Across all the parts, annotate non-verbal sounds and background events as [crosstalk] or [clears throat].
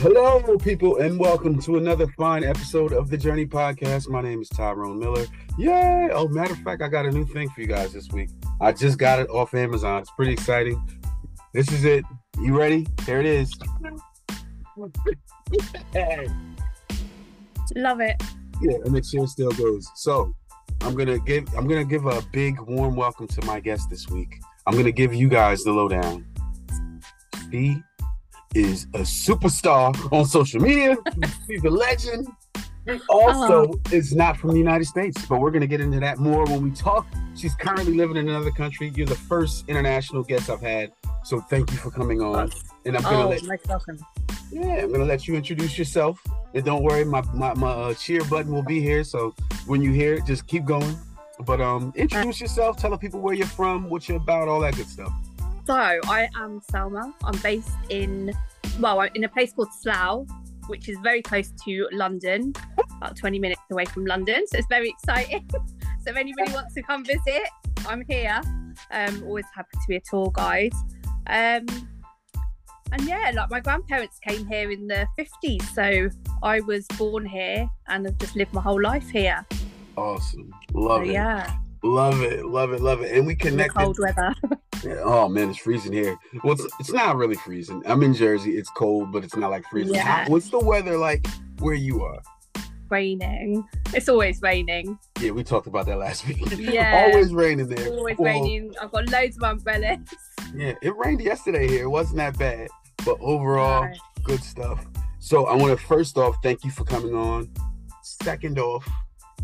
Hello, people, and welcome to another fine episode of the Journey Podcast. My name is Tyrone Miller. Yay! Oh, matter of fact, I got a new thing for you guys this week. I just got it off Amazon. It's pretty exciting. This is it. You ready? Here it is. [laughs] Love it. Yeah, and the chair still goes. So, I'm gonna give I'm gonna give a big warm welcome to my guest this week. I'm gonna give you guys the lowdown. He is a superstar on social media. He's a legend. He also is not from the United States, but we're gonna get into that more when we talk. She's currently living in another country. You're the first international guest I've had, so thank you for coming on. And I'm gonna Oh, let welcome. yeah, I'm gonna let you introduce yourself. And don't worry, my my, my uh, cheer button will be here. So when you hear it, just keep going. But um, introduce yourself. Tell the people where you're from, what you're about, all that good stuff. So I am Selmah. I'm based in well, in a place called Slough, which is very close to London, about 20 minutes away from London. So it's very exciting. [laughs] so if anybody wants to come visit, I'm here. Um, always happy to be a tour guide. Um, and yeah, like my grandparents came here in the 50s, so I was born here and have just lived my whole life here. Awesome, So love it, yeah, love it, love it, love it. And we connect. cold weather. Yeah, Oh man, it's freezing here. Well, it's, it's not really freezing. I'm in Jersey. It's cold, but it's not like freezing. Yeah. What's the weather like where you are? raining. It's always raining. Yeah, we talked about that last week. [laughs] Yeah. Always raining there. Always Well, raining. I've got loads of umbrellas. Yeah, it rained yesterday here. It wasn't that bad, but overall, good stuff. So I want to first off thank you for coming on. Second off,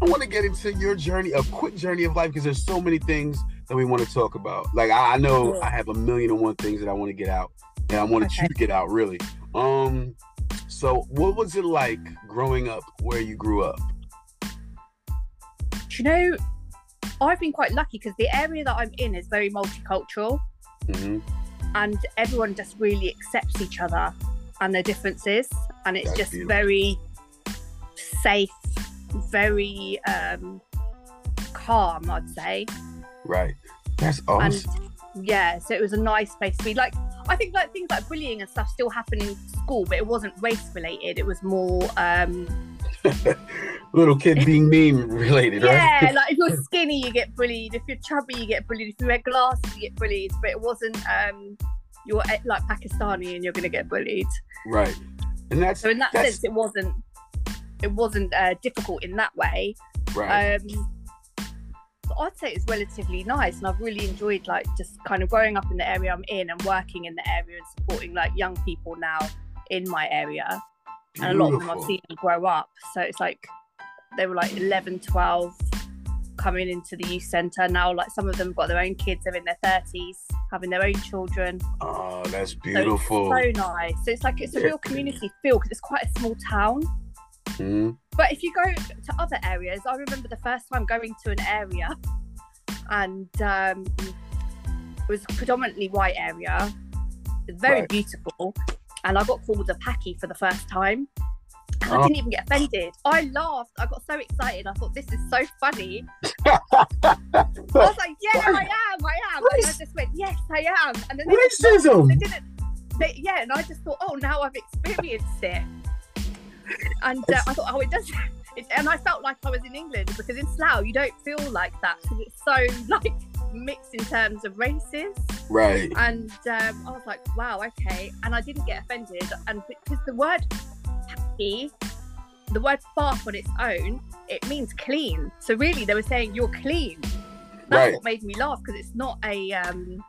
I want to get into your journey, a quick journey of life, because there's so many things that we want to talk about. Like I, I know. I have a million and one things that I want to get out, and I wanted you to get out really. Um, so what was it like growing up where you grew up? You know, I've been quite lucky because the area that I'm in is very multicultural hmm and everyone just really accepts each other and their differences. And it's That's just beautiful. very safe, very um, calm, I'd say. Right. That's awesome. And yeah, so it was a nice place to be. Like, I think like things like bullying and stuff still happen in school, but it wasn't race related. It was more um, [laughs] Little kid being mean related, right? Yeah, [laughs] like if you're skinny, you get bullied. If you're chubby, you get bullied. If you wear glasses, you get bullied. But it wasn't um, you're eh, like Pakistani and you're gonna get bullied. Right. And that's So in that That's- sense, it wasn't it wasn't uh, difficult in that way. right. Um, but I'd say it's relatively nice, and I've really enjoyed like just kind of growing up in the area I'm in and working in the area and supporting like young people now in my area. and a lot of them I've seen grow up. So it's like they were like 11, 12 coming into the youth centre. Now, like some of them got their own kids, they're in their 30s, having their own children. Oh, that's So beautiful. it's so nice. So it's like it's a real community feel because it's quite a small town. Mhm. But if you go to other areas, I remember the first time going to an area and um, it was predominantly white area. It's very Right. beautiful. And I got called a packy for the first time. And Oh. I didn't even get offended. I laughed. I got so excited. I thought, this is so funny. [laughs] I was like, yeah, I am. I am. And I just went, yes, I am. And then they Racism. they didn't. They, yeah, and I just thought, oh, now I've experienced it. And uh, I thought, oh, it does. [laughs] It, and I felt like I was in England because in Slough you don't feel like that because it's so [laughs] like mixed in terms of races. Right. And um, I was like, wow, okay. And I didn't get offended. And because the word happy, the word pak on its own, it means clean. So really, they were saying you're clean. That's Right. what made me laugh because it's not a um,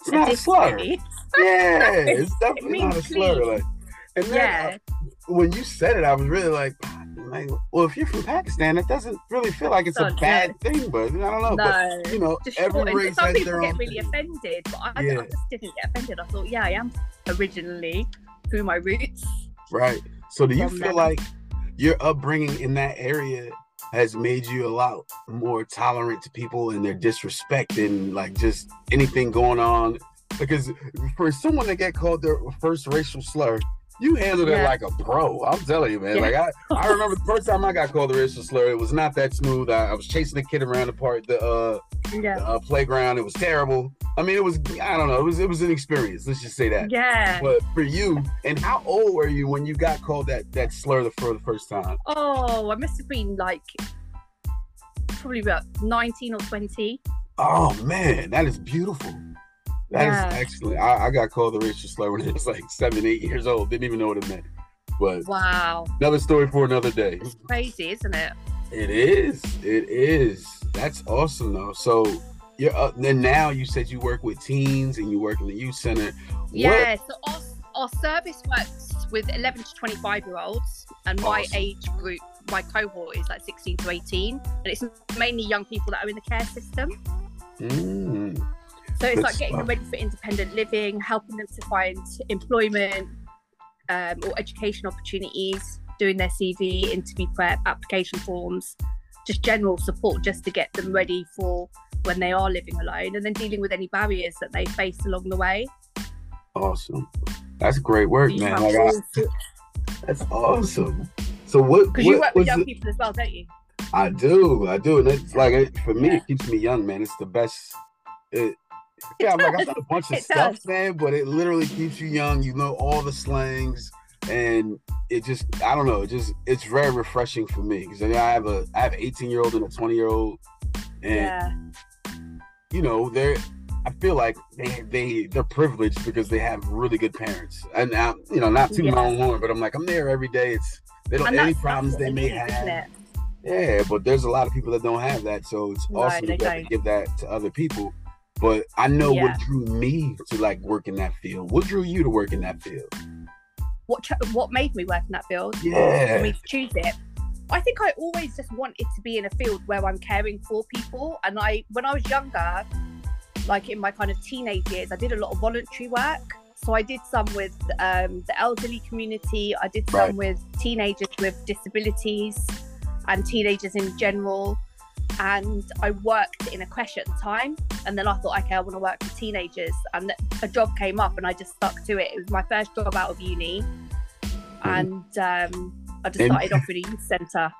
It's not a slur. [laughs] Yeah, it's definitely means not a slur. clean. Like, and then, Yeah. uh, when you said it, I was really like, like, well, if you're from Pakistan, it doesn't really feel like it's a bad thing, but I don't know. No. But you know, every shortened. race Some has people their get own. really thing. offended, but I, Yeah. I just didn't get offended. I thought, yeah, I am originally through my roots. Right. So do you feel them. like your upbringing in that area has made you a lot more tolerant to people and their disrespect and like just anything going on? Because for someone to get called their first racial slur, you handled it like a pro. I'm telling you, man. Yeah. Like I, [laughs] I remember the first time I got called a racial slur, it was not that smooth. I, I was chasing a kid around the park, the uh Yeah. uh, playground. It was terrible. I mean, it was I don't know. It was it was an experience. Let's just say that. Yeah. But for you, and how old were you when you got called that that slur the, for the first time? Oh, I must have been like probably about 19 or 20. Oh man, that is beautiful. That is Yeah. excellent. I, I got called the racial slur when I was like seven, eight years old. Didn't even know what it meant. But Wow. another story for another day. It's crazy, isn't it? It is. It is. That's awesome though. So you're up then now you said you work with teens and you work in the youth center. What- Yeah. So our, our service works with 11 to 25 year olds, and my Awesome. age group, my cohort is like 16 to 18, and it's mainly young people that are in the care system. Mm, So it's Good like getting them ready for independent living, helping them to find employment um, or education opportunities, doing their CV, interview prep, application forms, just general support just to get them ready for when they are living alone, and then dealing with any barriers that they face along the way. awesome. That's great work, You man. Like, I- that's awesome. So what? Because you work with young people as well, don't you? I do, I do, and it's like it, for me, it keeps me young, man. It's the best. It, [laughs] yeah, I'm like I've does. done a bunch of stuff, does. man, but it literally keeps you young. You know all the slangs, and it just I don't know. It just it's very refreshing for me because I have a I have an 18 year old and a 20 year old, and yeah. you know they're. I feel like they they they're privileged because they have really good parents, and now you know not too Yeah. my own horn, but I'm like I'm there every day. It's they don't any problems they may have. it? Yeah, but there's a lot of people that don't have that, so it's No, awesome to give that to other people. But I know Yeah. what drew me to like work in that field. What drew you to work in that field? What ch- what made me work in that field? for Yeah, me to choose it. I think I always just wanted to be in a field where I'm caring for people. And I, when I was younger, like in my kind of teenage years, I did a lot of voluntary work. So I did some with um, the elderly community. I did some Right. with teenagers with disabilities and teenagers in general. And I worked in a creche at the time. And then I thought, okay, I want to work with teenagers. And a job came up and I just stuck to it. It was my first job out of uni. And um, I just And- started off [laughs] in a youth centre.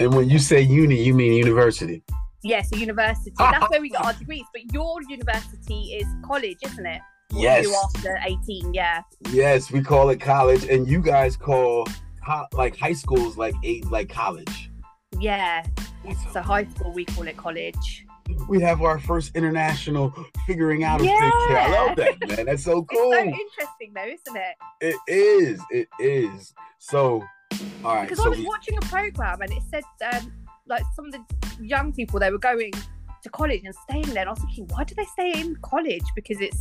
and when you say uni, you mean university. Yes, a university. [laughs] That's where we got our degrees. But your university is college, isn't it? What Yes, after 18, yeah. yes, we call it college, and you guys call like high schools like eight like college. Yeah. So high school, we call it college. we have our first international figuring out of Yeah. things. I love that, man. That's so cool. [laughs] It's so interesting, though, isn't it? It is. It is. So, all right. Because So I was we, watching a program and it said, um, like, some of the young people, they were going to college and staying there. And I was thinking, why do they stay in college? Because it's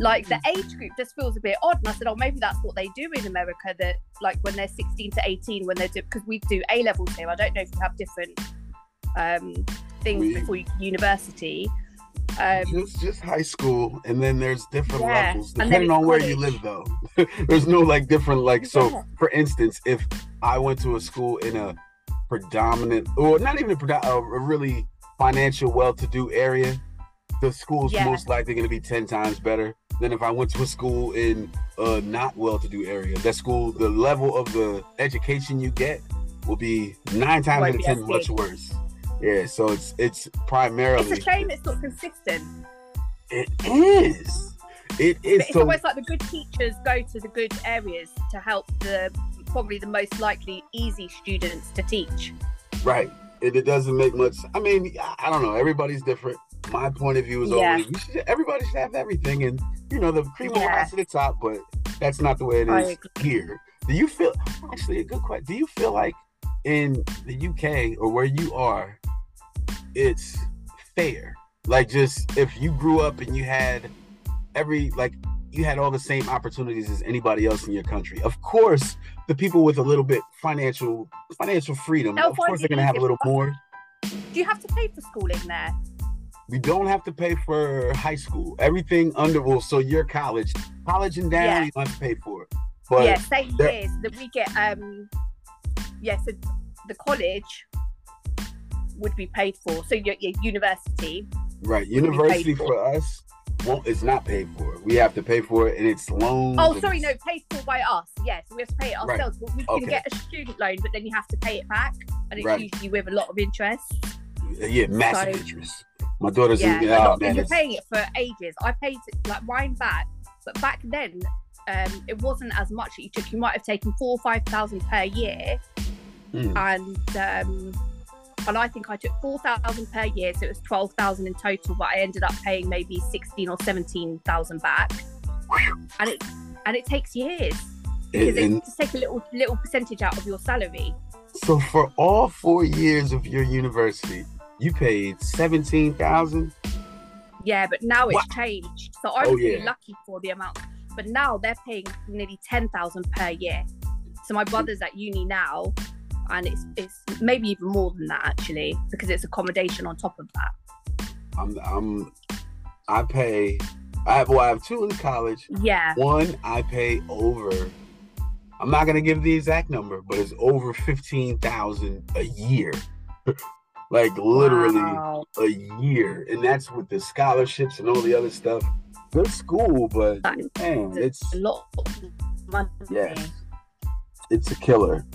like the age group just feels a bit odd. And I said, oh, maybe that's what they do in America. That like when they're 16 to 18, when they do, because we do A levels here. I don't know if you have different um, things We- before university. Um, just just high school, and then there's different Yeah, levels depending on where you live. Though [laughs] there's no like different like. So, Yeah. for instance, if I went to a school in a predominant, or not even a, a really financial, well-to-do area, the school's Yeah. most likely going to be ten times better than if I went to a school in a not well-to-do area. That school, the level of the education you get will be nine times out of ten much worse. Yeah, so it's it's primarily it's a shame it's not consistent. It is. It is. But it's So almost like the good teachers go to the good areas to help the probably the most likely easy students to teach. right. It, it doesn't make much. I mean, I, I don't know. Everybody's different. My point of view is Yeah. should, everybody should have everything, and you know the cream will Yeah. rise to the top. But that's not the way it is here. Do you feel? Actually, a good question. Do you feel like in the UK or where you are, it's fair? Like, just if you grew up and you had every like you had all the same opportunities as anybody else in your country. Of course, the people with a little bit financial financial freedom, They'll of course, they're gonna have a little more. Do you have to pay for schooling there? We don't have to pay for high school. Everything under well, so your college, college and down, Yeah. you don't have to pay for it. But yeah, same there- years that we get. Um, yeah, so the college would be paid for. So your, your university. right, university for. for. us won't is not paid for. We have to pay for it, and it's loans. Oh, sorry, no, paid for by us. Yes, we have to pay it Right. ourselves. But we can Okay. get a student loan, but then you have to pay it back, and it's Right. usually with a lot of interest. Yeah, massive So- interest. My daughter's yeah, lot- man, you're it's- paying it for ages. I paid like mine back, but back then um, it wasn't as much that you took. You might have taken four or five thousand per year, Mm. and um, and I think I took four thousand per year, so it was twelve thousand in total. But I ended up paying maybe sixteen or seventeen thousand back, and it and it takes years because and just take a little little percentage out of your salary. so for all four years of your university, you paid seventeen thousand. Yeah, but now it's What? changed. So I Oh, was really lucky for the amount. But now they're paying nearly ten thousand per year. So my brother's at uni now, and it's it's maybe even more than that actually, because it's accommodation on top of that. I'm I'm I pay. I have well, I have two in college. Yeah. One I pay over. I'm not gonna give the exact number, but it's over fifteen thousand a year. [laughs] like literally Wow. a year, and that's with the scholarships and all the other stuff. Good school, but man, it's a lot of money. Yes. it's a killer.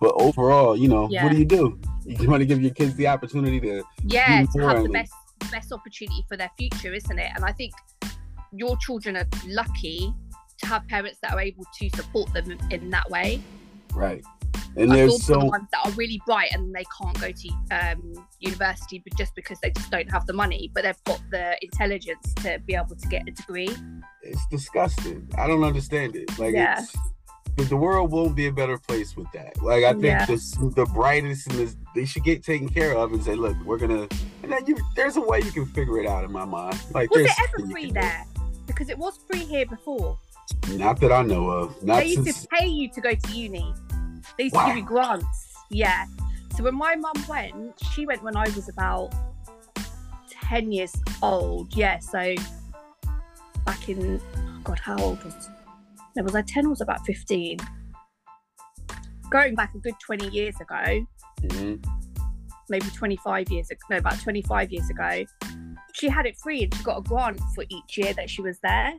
But overall, you know, Yeah. what do you do? You want to give your kids the opportunity to Yeah, to have the best best opportunity for their future, isn't it? And I think your children are lucky to have parents that are able to support them in that way. right. And I feel for the ones that are really bright and they can't go to um, university, but just because they just don't have the money, but they've got the intelligence to be able to get a degree. it's disgusting. I don't understand it. Like Yeah. it's the, the world won't be a better place with that. Like I think Yeah. the the brightest and the, they should get taken care of and say, look, we're gonna and then you there's a way you can figure it out in my mind. [laughs] Like Was it ever free there? Because it was free here before. Not that I know of. Not they used since to pay you to go to uni. They used to give you grants. Yeah. So when my mum went, she went when I was about 10 years old. Yeah. So back in, oh God, how old was no, was I 10 or was I about 15? Going back a good 20 years ago, Mhm. maybe 25 years ago, no, about 25 years ago, she had it free and she got a grant for each year that she was there.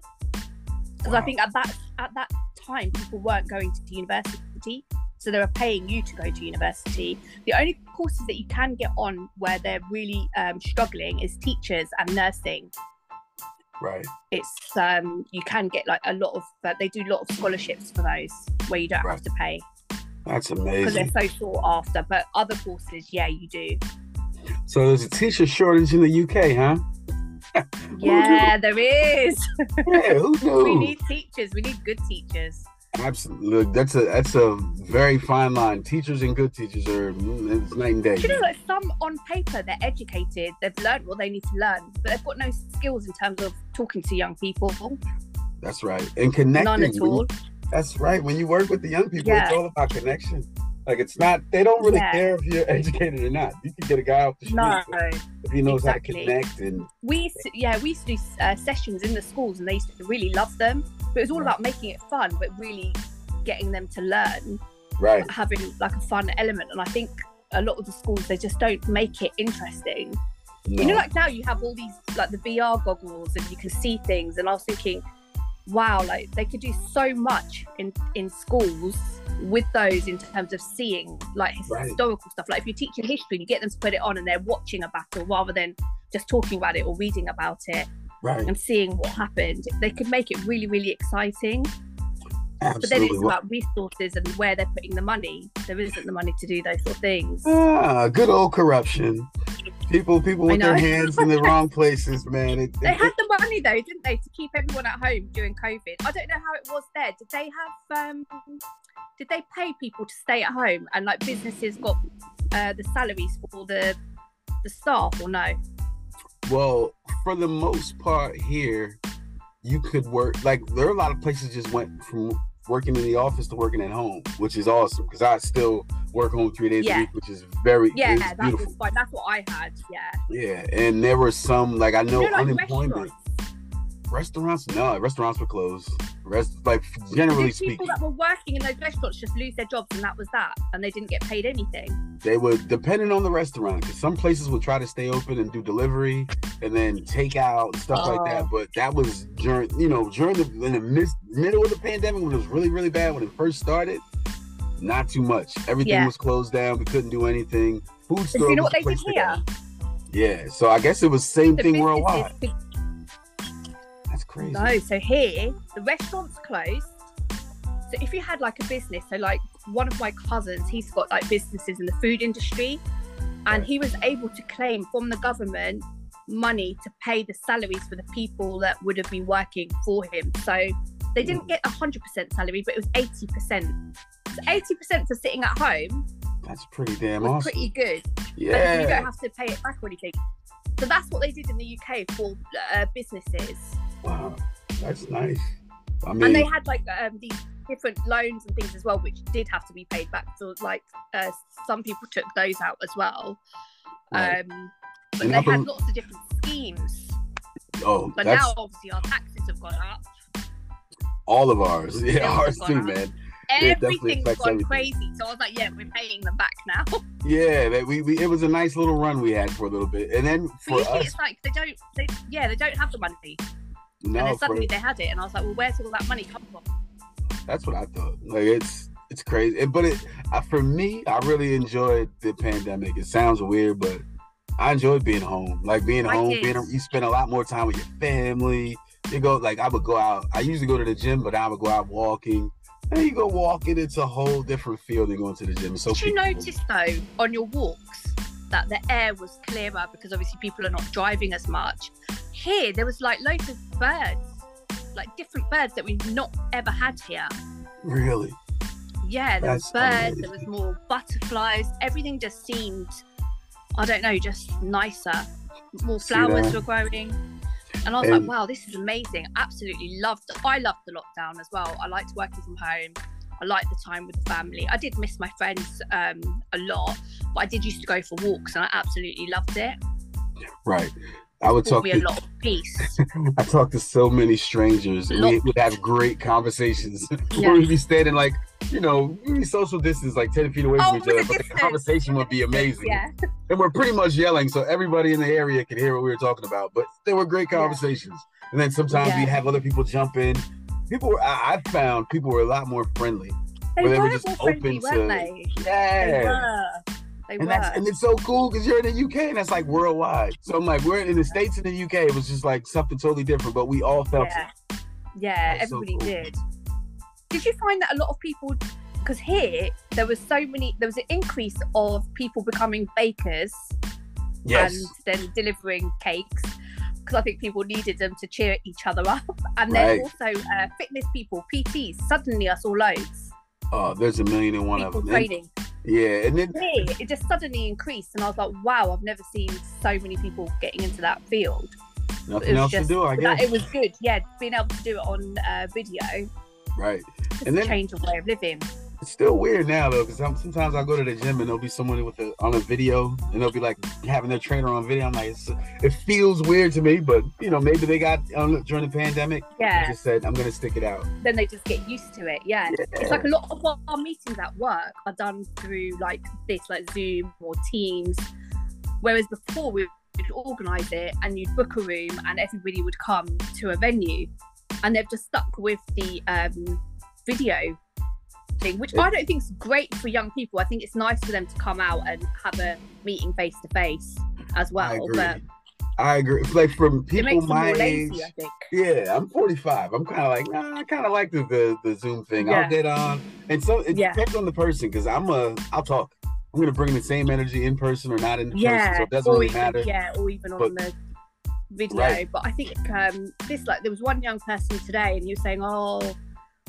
Because I think at that at that time people weren't going to university, so they were paying you to go to university. The only courses that you can get on where they're really um, struggling is teachers and nursing. right. It's um, you can get like a lot of uh, they do a lot of scholarships for those where you don't Right. have to pay That's amazing. because they're so sought after. But other courses, yeah, you do. So there's a teacher shortage in the UK, huh? [laughs] Yeah, there is. Yeah, [laughs] we need teachers. We need good teachers. Absolutely. Look, that's a that's a very fine line. Teachers and good teachers are mm, it's night and day. Do you know that some on paper they're educated, they've learned what they need to learn, but they've got no skills in terms of talking to young people. That's right. And connecting. None at all. that's right. When you work with the young people, it's all about connection. Like it's not they don't really Yeah. care if you're [laughs] educated or not. You can get a guy off the street No, if he knows exactly. how to connect and we used to, yeah we used to do uh, sessions in the schools and they used to really love them. But it was all about making it fun, but really getting them to learn, right. having like a fun element. And I think a lot of the schools they just don't make it interesting. No. You know, like now you have all these like the VR goggles and you can see things. And I was thinking, wow, like they could do so much in in schools with those in terms of seeing like Right. historical stuff. Like if you're teaching history, and you get them to put it on and they're watching a battle rather than just talking about it or reading about it right. and seeing what happened. They could make it really, really exciting. But then it's about resources and where they're putting the money. There isn't the money to do those sort of things. ah, good old corruption. People people with their hands in the wrong places, man. It, They it- had the money though, didn't they, to keep everyone at home during COVID? I don't know how it was there. Did they have um did they pay people to stay at home and like businesses got uh, the salaries for the the staff or no? Well, for the most part here, you could work like there are a lot of places just went from working in the office to working at home, which is awesome because I still work home three days a week, which is very Yeah, that beautiful. was. That's what I had. Yeah. Yeah, and there were some like I know, you know, like unemployment restaurants. restaurants. No, restaurants were closed. Rest like generally Did speaking, people that were working in those restaurants just lose their jobs and that was that, and they didn't get paid anything? they were depending on the restaurant. Because some places would try to stay open and do delivery and then take out and stuff like that. Oh. But that was during you know during the in the mid, middle of the pandemic when it was really really bad when it first started. Not too much. Everything Yeah. was closed down. We couldn't do anything. Food you store. know was what they did here? Yeah, so I guess it was same The thing worldwide. could- That's crazy. No, so here the restaurants closed. So if you had like a business, so like one of my cousins, he's got like businesses in the food industry, and he was able to claim from the government money to pay the salaries for the people that would have been working for him. So they didn't get a hundred percent salary, but it was eighty percent. So eighty percent for sitting at home That's pretty damn awesome. pretty good. But you don't have to pay it back or anything. So that's what they did in the UK for uh, businesses. Wow. That's nice. I mean, and they had like um, these different loans and things as well, which did have to be paid back. So like uh, some people took those out as well. right. Um, but And they had lots of different schemes. oh, But that's now obviously our taxes have gone up. all of ours. [laughs] Yeah, ours it's too, up. man. Everything's gone everything. crazy. So I was like, yeah, we're paying them back now. [laughs] Yeah, we, we it was a nice little run we had for a little bit, and then for usually us, it's like they don't, they, yeah, they don't have the money, and no, then for, suddenly they had it, and I was like, well, where's all that money come from? that's what I thought. Like it's it's crazy, but it uh, for me, I really enjoyed the pandemic. It sounds weird, but I enjoyed being home. Like being I home, did. being you spend a lot more time with your family. You go like I would go out. I usually go to the gym, but I would go out walking. And you go walking, it's a whole different feel than going to the gym. It's so Did you notice though on your walks that the air was clearer because obviously people are not driving as much? Here there was like loads of birds, like different birds that we've not ever had here. Really? Yeah, there was That's birds, there was more butterflies. Everything just seemed, I don't know, just nicer. More flowers were growing. And I was And- like, wow, this is amazing. Absolutely loved it. I loved the lockdown as well. I liked working from home. I liked the time with the family. I did miss my friends um, a lot, but I did used to go for walks and I absolutely loved it. Right. I would talk me to a lot of peace. [laughs] I talked to so many strangers. and We would have great conversations. [laughs] Yeah. We'd be standing like, you know, we'd social distance, like 10 feet away Oh, from each other, but the conversation would be amazing. Yeah. And we're pretty much yelling, so everybody in the area could hear what we were talking about. But they were great Yeah. conversations. And then sometimes Yeah. we have other people jump in. People were, I, I found people were a lot more friendly. They Where they were were just more friendly, open to- they? They Yeah. were. They And that's and it's so cool because you're in the UK and that's like worldwide. So I'm like, we're in the States and the UK, it was just like something totally different, but we all felt yeah. it. Yeah, That's so everybody cool. did. Did you find that a lot of people? Because here there was so many, there was an increase of people becoming bakers Yes. and then delivering cakes. Because I think people needed them to cheer each other up, [laughs] and then Right. also uh, fitness people, PTs. Suddenly, I saw loads Oh, there's a million and one people of them. And- training. Yeah, and then Here, it just suddenly increased, and I was like, "Wow, I've never seen so many people getting into that field." nothing It was else just to do, I guess. it was good. Yeah, being able to do it on uh, video, right. And a then- change of way of living. It's still weird now though, because sometimes I go to the gym and there'll be someone with a on a video, and they'll be like having their trainer on video. I'm like, it's, it feels weird to me, but you know, maybe they got on during the pandemic. Yeah. just said, I'm gonna stick it out. then they just get used to it. Yeah. It's like a lot of our meetings at work are done through like this, like Zoom or Teams. Whereas before we would organise it and you'd book a room and everybody would come to a venue. And they've just stuck with the um, video thing, which I don't think is great for young people. I think it's nice for them to come out and have a meeting face to face as well. I agree. But I agree. Like from people my age, lazy, I think. yeah, I'm 45. I'm kind of like, nah, I kind of like the, the the Zoom thing. Yeah. I'll get on, and so it Yeah. depends on the person because I'm a, I'll talk. I'm gonna bring the same energy in person or not in person, yeah, so it doesn't or really even, matter. Yeah, or even on the video. Right. But I think um, this, like, there was one young person today, and he was saying, "Oh,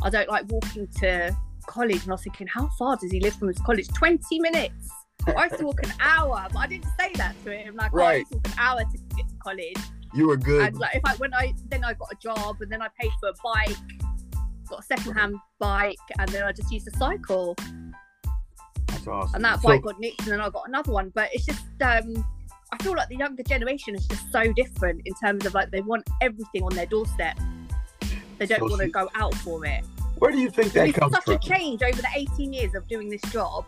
I don't like walking to college," and I was thinking, "How far does he live from his college? Twenty minutes." I used to walk an hour, but I didn't say that to him. Like, oh, I Right. used to walk an hour to get to college. You were good. And like, if I when I then I got a job, and then I paid for a bike, got a second-hand bike, and then I just used to cycle That's awesome. and that So- bike got nicked and then I got another one. But it's just um I feel like the younger generation is just so different in terms of like they want everything on their doorstep. They don't So want to go out for it. Where do you think that It's comes such from? a change over the 18 years of doing this job,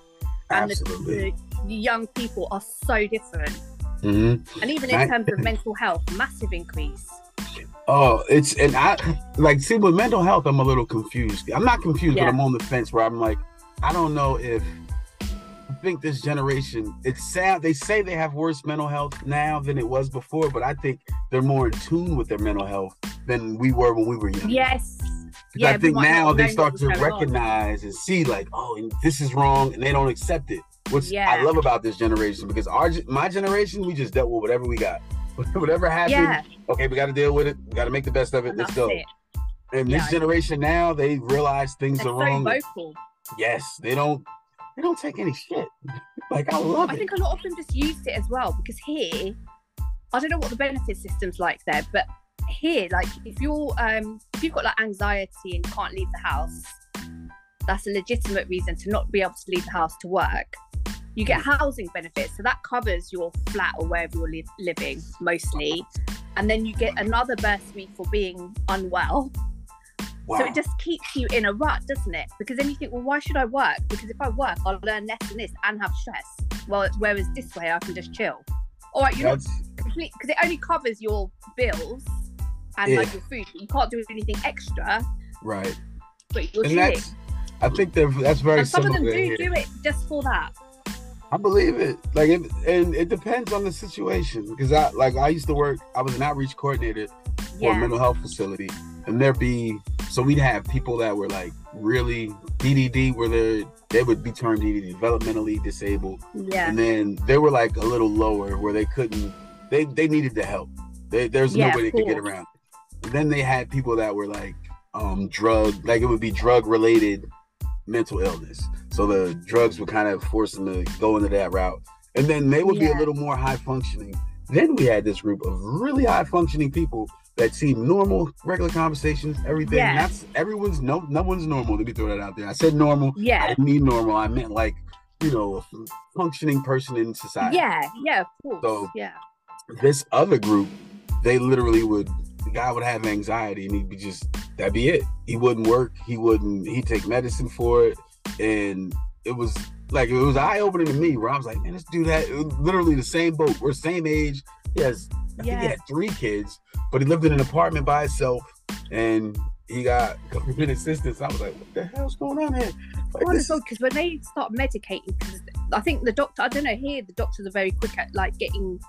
and the, the, the young people are so different. hmm And even in I- terms of [laughs] mental health, massive increase. Oh, it's and I like see with mental health, I'm a little confused. I'm not confused, Yeah. but I'm on the fence where I'm like, I don't know if I think this generation, it's sad. They say they have worse mental health now than it was before, but I think they're more in tune with their mental health than we were when we were young. Yes. Yeah, I think now they start to was going on. recognize and see, like, oh, this is wrong, and they don't accept it. Which I love about this generation because our my generation, we just dealt with whatever we got. [laughs] whatever happened, Yeah, okay, we got to deal with it. We got to make the best of it. Let's go. it. And Yeah, this generation now, they realize things They're are so wrong. vocal. Yes, they don't. They don't take any shit. [laughs] like I love I it. think a lot of them just used it as well because here, I don't know what the benefit system's like there, but here, like if you're um if you've got like anxiety and can't leave the house, that's a legitimate reason to not be able to leave the house to work. You get housing benefits, so that covers your flat or wherever you're li- living mostly, and then you get another bursary for being unwell. wow. So it just keeps you in a rut, doesn't it? Because then you think, well, why should I work? Because if I work, I'll learn less than this and have stress. Well, whereas this way, I can just chill. All right, you're not complete because it only covers your bills and Yeah. like your food. You can't do anything extra, right. but you're And chilling. I think that's very And some of them do here. do it just for that. I believe it. Like, it, and it depends on the situation. Because I, like, I used to work. I was an outreach coordinator for a mental health facility, and there'd be so we'd have people that were like really DDD, where they they would be termed DDD, developmentally disabled, yeah, and then they were like a little lower, where they couldn't. They they needed the help. They, there's Yeah, no way they could get around. Then they had people that were like um drug, like it would be drug related mental illness. So the drugs would kind of force them to go into that route. And then they would be a little more high functioning. Then we had this group of really high functioning people that seem normal, regular conversations, everything. Yeah. That's everyone's no no one's normal. Let me throw that out there. I said normal. I yeah, didn't mean normal. I meant like, you know, a functioning person in society. yeah, yeah. Of course, So- yeah, This other group, they literally would the guy would have anxiety and he'd be just that'd be it. He wouldn't work, he wouldn't he'd take medicine for it. And it was like it was eye opening to me where I was like, man, let's do that. Literally the same boat. We're same age. He has I think he had three kids, but he lived in an apartment by himself and he got government assistance. I was like, what the hell's going on here? Like, this because when they start medicating, because I think the doctor, I don't know, here the doctors are very quick at like getting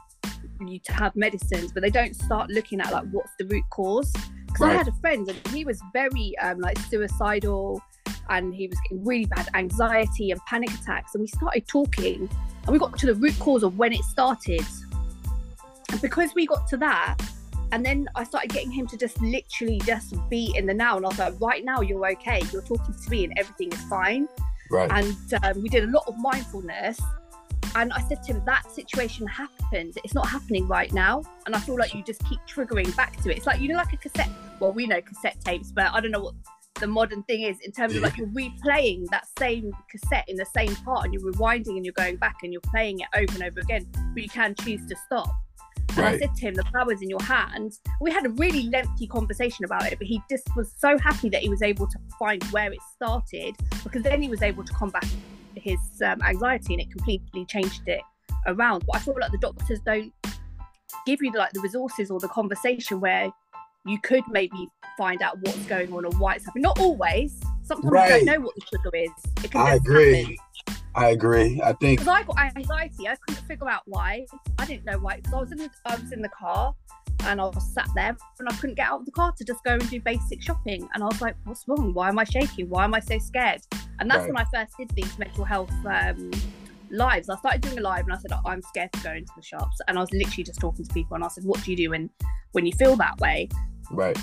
you to have medicines, but they don't start looking at like what's the root cause. Because I had a friend and he was very um, like suicidal and he was getting really bad anxiety and panic attacks. And we started talking and we got to the root cause of when it started. And because we got to that, and then I started getting him to just literally just be in the now. And I was like, right now, you're okay. You're talking to me and everything is fine. right. And um, we did a lot of mindfulness. And I said to him, that situation happened. It's not happening right now. And I feel like you just keep triggering back to it. It's like, you know, like a cassette. Well, we know cassette tapes, but I don't know what the modern thing is in terms of like you're replaying that same cassette in the same part and you're rewinding and you're going back and you're playing it over and over again, but you can choose to stop. And I said to him, the power's in your hands. We had a really lengthy conversation about it, but he just was so happy that he was able to find where it started because then he was able to combat his um, anxiety and it completely changed it around. But I feel like the doctors don't give you like the resources or the conversation where you could maybe find out what's going on or why it's happening. Not always. Sometimes Right. you don't know what the trigger is. It can I agree. happen. I agree. I think Because I got anxiety, I couldn't figure out why. I didn't know why. Because I was in the, I was in the car and I was sat there and I couldn't get out of the car to just go and do basic shopping. And I was like, "What's wrong? Why am I shaking? Why am I so scared?" And that's Right. when I first did these mental health um, lives. I started doing a live and I said, "I'm scared to go into the shops." And I was literally just talking to people and I said, "What do you do when when you feel that way?" right.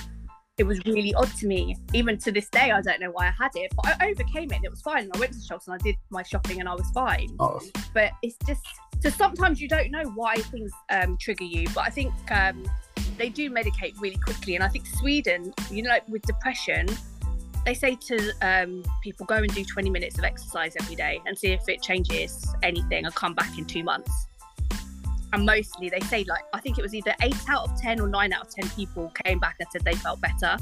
it was really odd to me. Even to this day, I don't know why I had it, but I overcame it and it was fine. And I went to the shops and I did my shopping and I was fine. Oh, But it's just so sometimes you don't know why things um, trigger you. But I think um, they do medicate really quickly. And I think Sweden, you know, like with depression, they say to um, people go and do 20 minutes of exercise every day and see if it changes anything and come back in two months. And mostly they say like I think it was either eight out of ten or nine out of ten people came back and said they felt better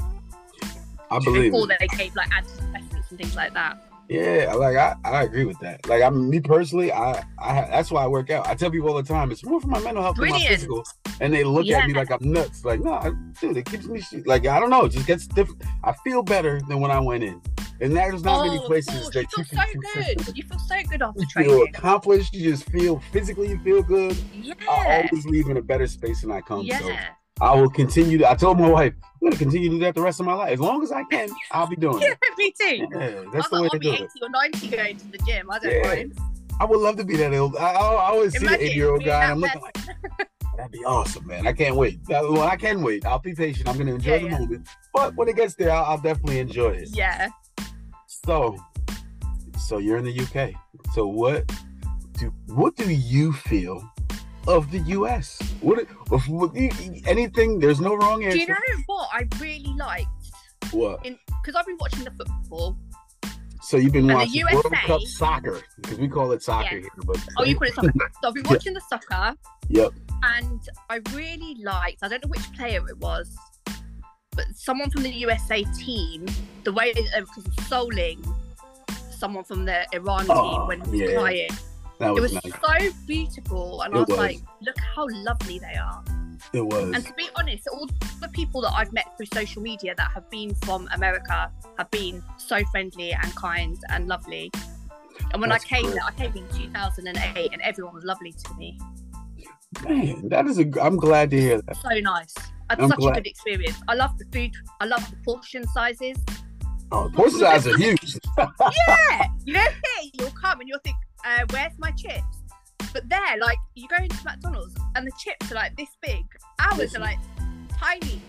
I believe before it. they gave like antidepressants and things like that. Yeah, like I, I agree with that. Like I mean, me personally, I, I that's why I work out. I tell people all the time, it's more for my mental health than my physical. And they look Yeah. at me like I'm nuts. Like, no, I- dude, it keeps me like I don't know. It just gets different. I feel better than when I went in. And there's not many Oh, of places course, that you you feel can so good. You feel so good after You feel accomplished. You just feel physically. You feel good. Yeah. I always leave in a better space than I come. So Yeah. I will continue. To, I told my wife, I'm going to continue to do that the rest of my life. As long as I can, I'll be doing Yeah, it. [laughs] me too. Yeah, that's I the way to like, do I'll be it. 80 or 90 going to the gym. I don't Yeah. mind. I would love to be that old. I, I always see the Imagine 80 year old guy, and I'm looking like, that'd be awesome, man. I can't wait. Well, I can wait. I'll be patient. I'm going to enjoy Yeah, the yeah. moment. But when it gets there, I'll, I'll definitely enjoy it. Yeah. So, so you're in the UK. So what do what do you feel of the US? What, what anything? There's no wrong answer. Do you know what I really liked? what? Because I've been watching the football. So you've been the watching World Cup soccer because we call it soccer Yeah. here. But Oh, you call it soccer. [laughs] So I've been Yeah. watching the soccer, Yep. and I really liked. I don't know which player it was, but someone from the USA team. The way they were consoling someone from the Iran Oh, team when he was yeah. crying. That It was, was nice. so beautiful, and I was, was. like, "Look how lovely they are." It was. And to be honest, all the people that I've met through social media that have been from America have been so friendly and kind and lovely. And when That's I came, great. there, I came in 2008, and everyone was lovely to me. Man, that is a. I'm glad to hear that. So nice. It's such glad. a good experience. I love the food. I love the portion sizes. Oh, the portion size are huge. [laughs] Yeah, you know, here you'll come and you'll think, uh, "Where's my chips?" But there, like, you go into McDonald's and the chips are like this big. Ours Listen. are like tiny.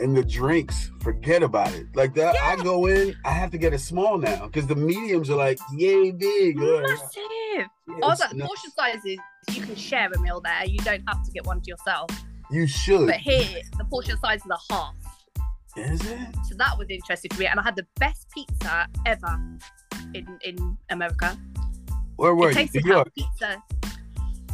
and the drinks, forget about it. Like that, I go in, I have to get a small now because the mediums are like yay big. Massive. yeah, I was like, the portion sizes, you can share a meal there. You don't have to get one to yourself. You should. But here, the portion sizes are half. Is it? So that was interesting for me. And I had the best pizza ever in, in America. Where were it you? tasted New York. pizza.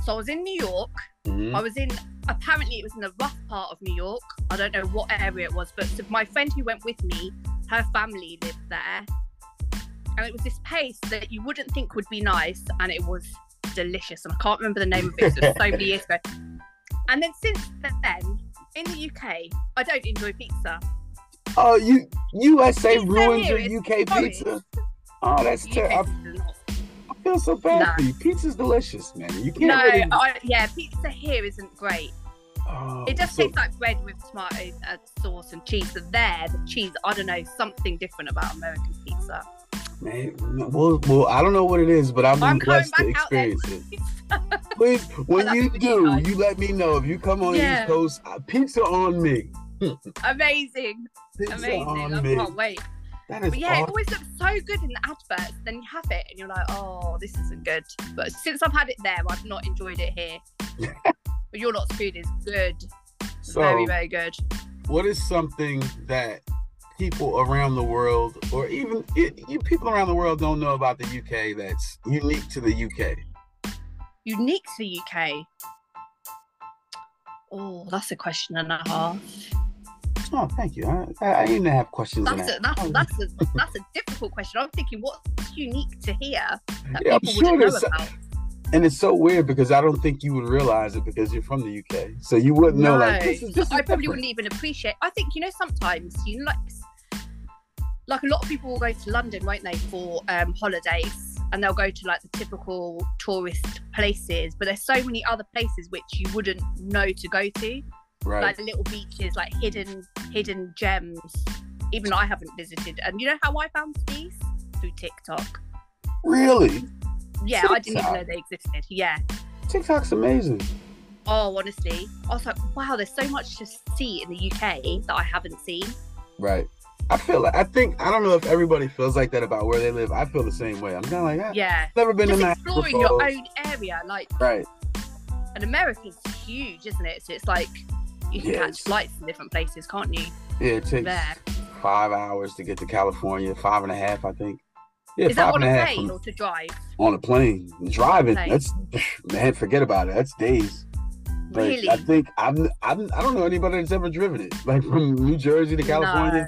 So I was in New York. Mhm. I was in, apparently, it was in the rough part of New York. I don't know what area it was, but so my friend who went with me, her family lived there. And it was this place that you wouldn't think would be nice, and it was delicious. And I can't remember the name of it, was so many years ago. And then since then, in the UK, I don't enjoy pizza. Oh, you USA ruins your UK pizza. Oh, that's terrible. Feel so bad for you. Pizza's delicious, man. You can't. No, really... I, yeah, pizza here isn't great. Oh, It just so- tastes like bread with tomato uh, sauce and cheese. There, the cheese, I don't know, something different about American pizza. Man, well, well, I don't know what it is, but I'm, I'm coming blessed to experience it. Please, [laughs] when you do, you let me know. If you come on Yeah. East Coast, uh, pizza on me. Amazing, Pizza amazing. on I me. can't wait. That is But yeah, it always looks so good in the adverts. Then you have it and you're like, oh, this isn't good. But since I've had it there, I've not enjoyed it here. [laughs] but your lot's food is good. So, very, very good. what is something that people around the world, or even it, you people around the world, don't know about the UK that's unique to the UK? Unique to the UK. Oh, that's a question and a half. Oh, thank you. I, I, I didn't have questions. That's a, that's that's a that's a difficult question. I'm thinking, what's unique to here that Yeah, people sure wouldn't know about? and it's so weird because I don't think you would realize it because you're from the UK, so you wouldn't know like this is this is I probably different. wouldn't even appreciate. I think you know sometimes you know like like a lot of people will go to London, won't they, for um, holidays, and they'll go to like the typical tourist places, but there's so many other places which you wouldn't know to go to, right. like little beaches, like hidden hidden gems. Even I haven't visited. And you know how I found these through TikTok. really, Yeah, I didn't even know they existed. Yeah. TikTok's amazing. Oh, honestly, I was like, wow, there's so much to see in the UK that I haven't seen. Right. I feel like I think I don't know if everybody feels like that about where they live. I feel the same way. I'm kind of like, ah, Yeah. never been Just to Niagara exploring your own area. Like, Right. and America's huge, isn't it? So it's like you can Yes. catch flights in different places, can't you? Yeah, it takes There. five hours to get to California. Five and a half, I think. Yeah, Is that on and a half plane from- to drive? on a plane. Driving. Plane. That's man, forget about it. That's days. Like, Really? I think I'm, I'm. I don't know anybody that's ever driven it. Like from New Jersey to California.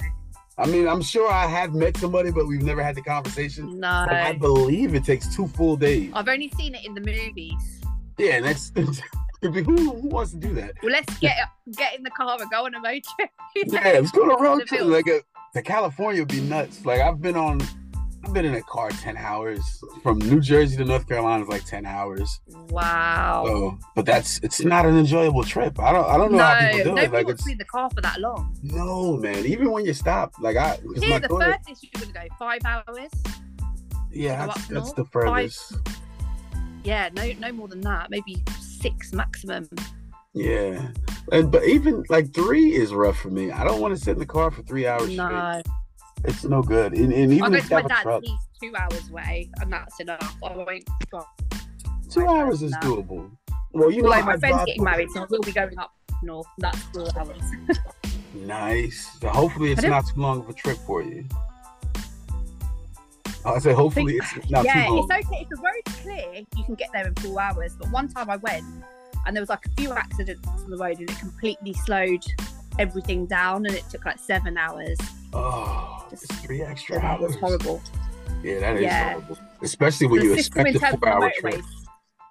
I mean, I'm sure I have met somebody, but we've never had the conversation. No. I believe it takes two full days. I've only seen it in the movies. Yeah, and [laughs] [laughs] that's who, who wants to do that? Well, let's get get in the car and go on a motor. [laughs] Yeah, let's go to a road trip. Like a uh, to California would be nuts. Like I've been on, I've been in a car ten hours from New Jersey to North Carolina is like ten hours. Wow. So, but that's it's not an enjoyable trip. I don't I don't know no, how people do it. Like it's be in the car for that long. no man. Even when you stop, like I Here, the daughter- furthest you can go five hours. yeah, that's, that's the five- furthest. Yeah, no, no more than that. Maybe six maximum. Yeah, and but even like three is rough for me. I don't want to sit in the car for three hours straight. No, It's no good. And, and I even go if to my dad's. truck, He's two hours away, and that's enough. I won't. Well, two hours is doable. Well, you know, like my I friend's getting married, so we'll be going up north. That's four hours. [laughs] Nice. So hopefully, it's not too long of a trip for you. I said, hopefully, it's not yeah, too long. it's okay. If the road's clear, you can get there in four hours. But one time I went, and there was like a few accidents on the road, and it completely slowed everything down, and it took like seven hours. Oh, it's three extra That hours. was horrible. Yeah, that is Yeah. horrible. Especially when the you expect a terms of four-hour trip.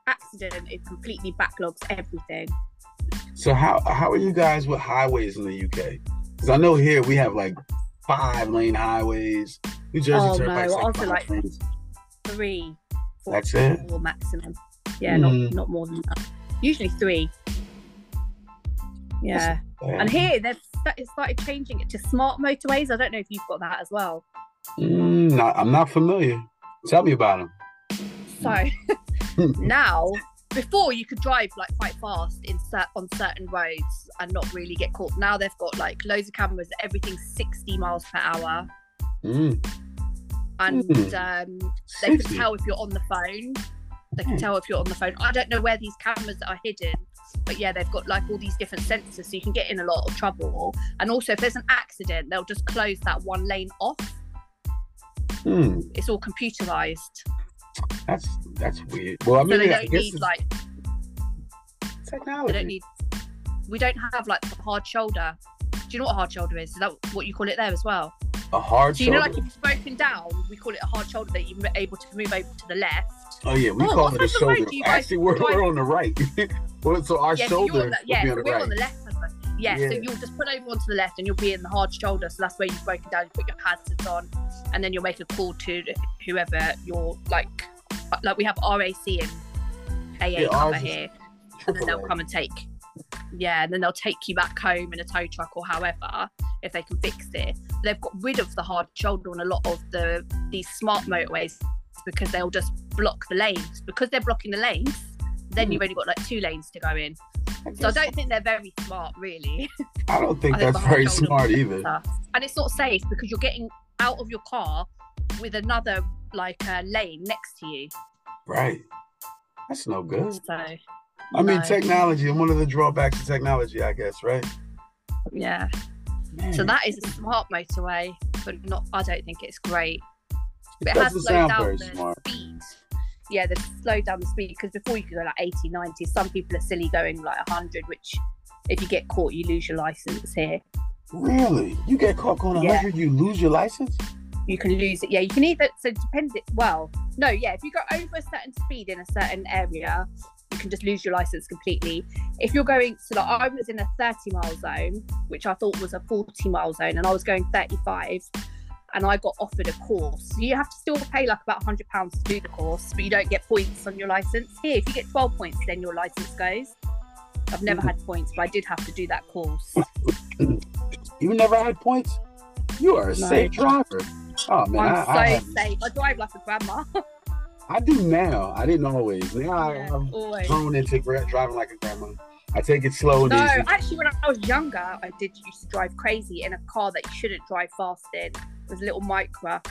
accident, it completely backlogs everything. So how how are you guys with highways in the UK? Because I know here we have like five lane highways. New Jersey Oh, Turnpike's no, like also, like-. Three, four, That's it? four maximum. Yeah, Mhm. not not more than that. Usually three. Yeah. And here they've started changing it to smart motorways. I don't know if you've got that as well. Mm, not, I'm not familiar. Tell me about them. So [laughs] now, before you could drive like quite fast in cer- on certain roads and not really get caught. Now they've got like loads of cameras. Everything's 60 miles per hour, Mm, and Hmm. um, they can tell if you're on the phone. They can Hmm. tell if you're on the phone. I don't know where these cameras are hidden, but yeah, they've got like all these different sensors, so you can get in a lot of trouble. And also, if there's an accident, they'll just close that one lane off. Hmm, It's all computerized, that's that's weird. Well, I so mean, they I don't need it's like technology. they don't need. We don't have like a hard shoulder. Do you know what a hard shoulder is? Is that what you call it there as well? A hard So you know, like if it's broken down, we call it a hard shoulder that you're able to move over to the left. oh yeah, we Oh, call it a side of the road shoulder. do you guys Actually, we're, we're on the right. [laughs] well, so our yeah, so shoulder on the, yeah, so on we're right. on the left. side. Yeah, so you'll just pull over onto the left and you'll be in the hard shoulder. So that's where you've broken down. You put your hazards on, and then you'll make a call to whoever you're like. Uh, like we have RAC and AA Yeah, cover here, and then they'll come and take. Yeah, and then they'll take you back home in a tow truck or however if they can fix it. They've got rid of the hard shoulder on a lot of the these smart motorways because they'll just block the lanes. Because they're blocking the lanes, then Hmm. you've only got like two lanes to go in. So I don't think they're very smart, really. I don't think [laughs] I think that's very smart either. And it's not safe because you're getting out of your car with another like uh, lane next to you. Right. That's no good. So I mean, no. technology, and one of the drawbacks of technology, I guess, right? yeah. Man, So that is a smart motorway, but not. I don't think it's great. it But it has doesn't slowed down very the smart. speed. Yeah, they've slowed down the speed because before you could go like 80, 90. Some people are silly going like 100, which if you get caught, you lose your license here. Really? You get caught going Yeah. 100, you lose your license? You can lose it. Yeah, you can either. So it depends. It well, no, yeah. If you go over a certain speed in a certain area, you can just lose your license completely. If you're going, so like I was in a 30 mile zone, which I thought was a 40 mile zone, and I was going 35, and I got offered a course. You have to still pay like about 100 pounds to do the course, but you don't get points on your license. Here, if you get 12 points, then your license goes. I've never had points, but I did have to do that course. [clears throat] You never had points? You are a No. safe driver. Oh man, I'm I, so I, safe. I drive like a grandma. [laughs] I do now. I didn't always. Now I, I've always. grown into gra- driving like a grandma. I take it slow and No, easy. actually, when I was younger, I did used to drive crazy in a car that you shouldn't drive fast in. It was a little Micra,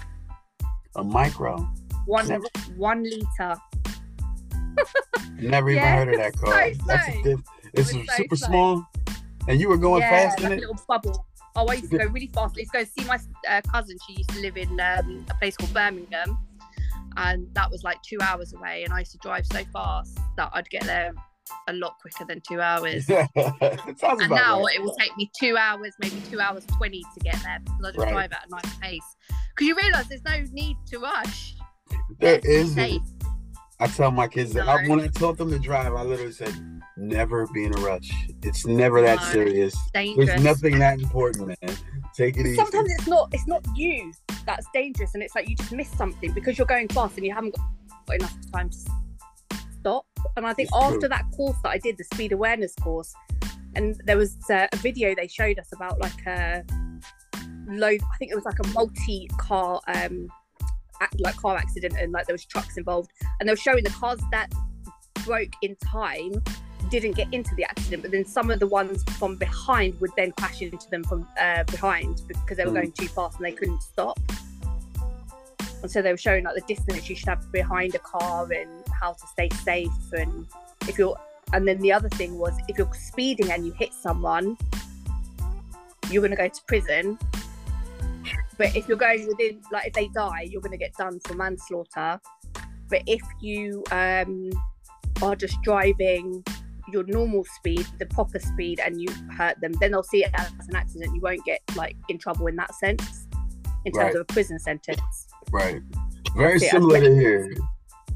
A Micra. one Never- one liter. [laughs] Never even Yeah, heard of that car. so That's a diff- It's It so super slow. small, and you were going yeah, fast like in a it. little bubble. Oh, I used to go really fast. To go see my uh, cousin. She used to live in um, a place called Birmingham, and that was like two hours away. And I used to drive so fast that I'd get there a lot quicker than two hours. [laughs] sounds And now right. it will take me two hours, maybe two hours twenty to get there because I just Right. drive at a nice pace. Because you realise there's no need to rush. There It's I tell my kids that I, when I taught them to drive, I literally said, "Never be in a rush. It's never that No. serious. dangerous. There's nothing that important, man. Take it easy. Sometimes it's not it's not you that's dangerous, and it's like you just miss something because you're going fast and you haven't got enough time to stop. And I think It's true. after that course that I did, the speed awareness course, and there was uh, a video they showed us about like a load. I think it was like a multi-car um ac- like car accident, and like there was trucks involved, and they were showing the cars that broke in time didn't get into the accident, but then some of the ones from behind would then crash into them from uh, behind because they were Mm. going too fast and they couldn't stop. And so they were showing like the distance you should have behind a car and how to stay safe and if you're and then the other thing was if you're speeding and you hit someone, you're gonna go to prison. But if you're going within like if they die, you're gonna get done for manslaughter. But if you um are just driving your normal speed, the proper speed, and you hurt them, then they'll see it as an accident. You won't get like in trouble in that sense, in terms Right. of a prison sentence. Right. Very similar to here.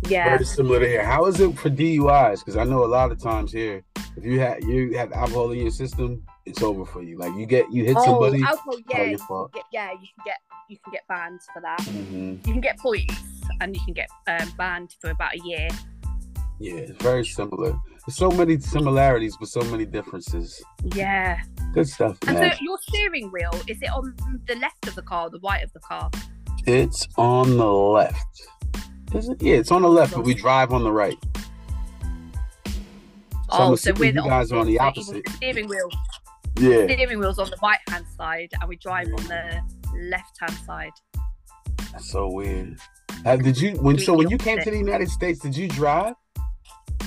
Yeah, Very similar to here. How is it for DUIs? Because I know a lot of times here, if you have you have alcohol in your system, it's over for you. Like you get you hit oh, somebody. alcohol, oh, yeah, you can get, yeah, you can get you can get banned for that. Mhm. You can get points, and you can get um, banned for about a year. Yeah, it's very similar. There's so many similarities, but so many differences. Yeah, Good stuff, Man. and so your steering wheel is it on the left of the car, the right of the car? It's on the left. Is it? Yeah, it's on the left, but we drive on the right. So oh, so we're you the guys are on the opposite. The steering wheel, Yeah. steering wheel's on the right hand side, and we drive on the left hand side. That's so weird. Uh, did you when so when you came to the United States, did you drive?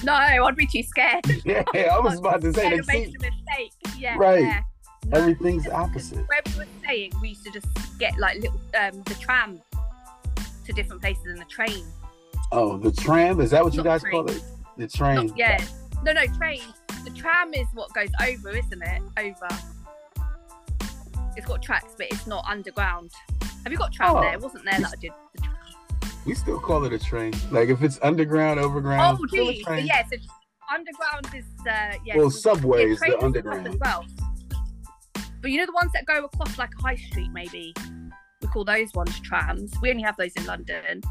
No, I'd be too scared. [laughs] Yeah, I was about to say Scared the of making seat. a mistake. Yeah, Right. yeah. No, Everything's opposite. where we were staying, we used to just get like little um the tram to different places and the train. Oh, the tram is that what you guys train. call it? The train. Not- yeah. No, no, train. The tram is what goes over, isn't it? Over. It's got tracks, but it's not underground. Have you got tram Oh. there? It wasn't there that I did the tram. We still call it a train. Like if it's underground, overground, Oh, geez. Yeah, so underground is uh yeah. Well, subway is the underground. as well. But you know the ones that go across like High Street, maybe we call those ones trams. We only have those in London.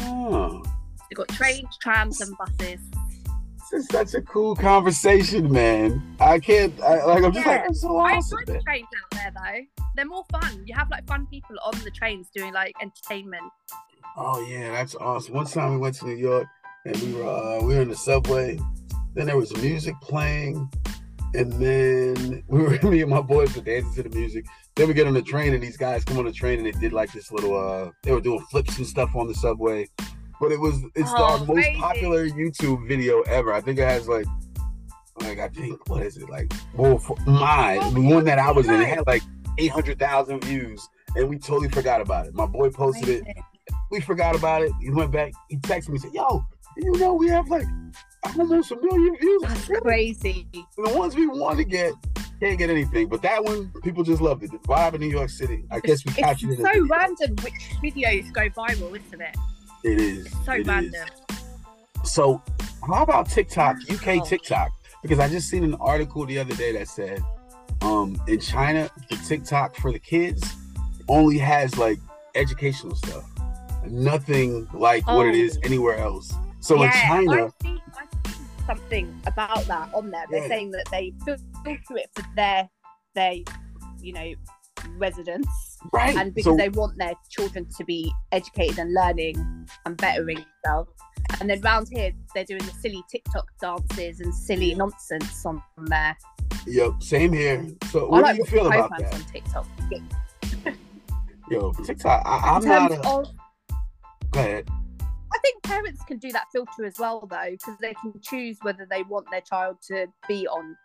Oh, We've got trains, trams, and buses. this is such a cool conversation, man. I can't. I, like I'm just like I'm so I awesome. enjoy the trains out there though. They're more fun. You have like fun people on the trains doing like entertainment. Oh yeah, that's awesome. One time we went to New York and we were uh, we were in the subway. Then there was music playing, and then [laughs] we were me and my boys were dancing to the music. Then we get on the train and these guys come on the train and they did like this little uh they were doing flips and stuff on the subway. But it was it's Oh, our most popular YouTube video ever. I think it has like like I think what is it like well for my the one that I was in it had like eight hundred thousand views and we totally forgot about it. My boy posted it we forgot about it. He went back. He texted me, said, "Yo, you know we have like almost a million views. That's crazy. The ones we want to get can't get anything, but that one people just loved it. The vibe in New York City. I guess we captured it. so video. random which videos go viral, isn't it? It is. It's so It is. random. So, how about TikTok. UK TikTok? Because I just seen an article the other day that said, um, in China, the TikTok for the kids only has like educational stuff, nothing like what it is Oh. anywhere else. So in China, I've seen, I've seen something about that on there. They're Yeah. saying that they filter it for their their you know residents right? and because so, they want their children to be educated and learning and bettering themselves. And then round here, they're doing the silly TikTok dances and silly nonsense on there. yep, same here. So, I what like do you feel about that? on TikTok. Yo, TikTok. I, I'm In not. A, of, I think parents can do that filter as well, though, because they can choose whether they want their child to be on